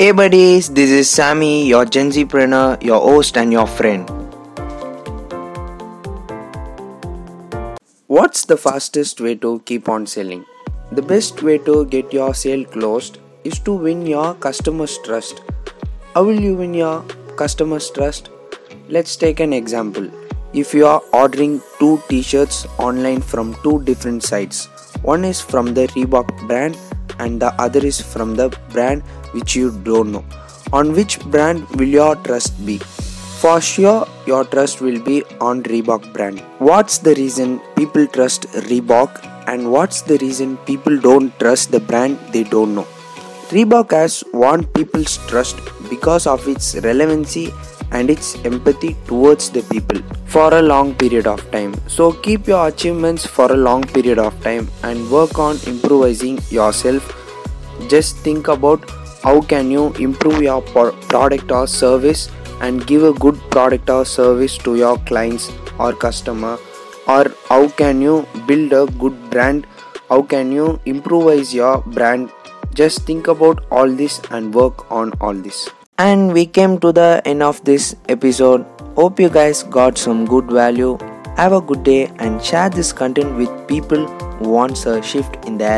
Hey buddies, this is Sammy, your Gen Zpreneur, your host and your friend. What's the fastest way to keep on selling? The best way to get your sale closed is to win your customers' trust. How will you win your customers' trust? Let's take an example. If you are ordering two t shirts online from two different sites, one is from the Reebok brand and the other is from the brand which you don't know. On which brand will your trust be? For sure, your trust will be on Reebok brand. What's the reason people trust Reebok and what's the reason people don't trust the brand they don't know? Reebok has won people's trust because of its relevancy and its empathy towards the people for a long period of time. So keep your achievements for a long period of time and work on improvising yourself. Just think about how can you improve your product or service and give a good product or service to your clients or customer or how can you build a good brand how can you improvise your brand just think about all this and work on all this and we came to the end of this episode. Hope you guys got some good value. Have a good day and share this content with people who wants a shift in their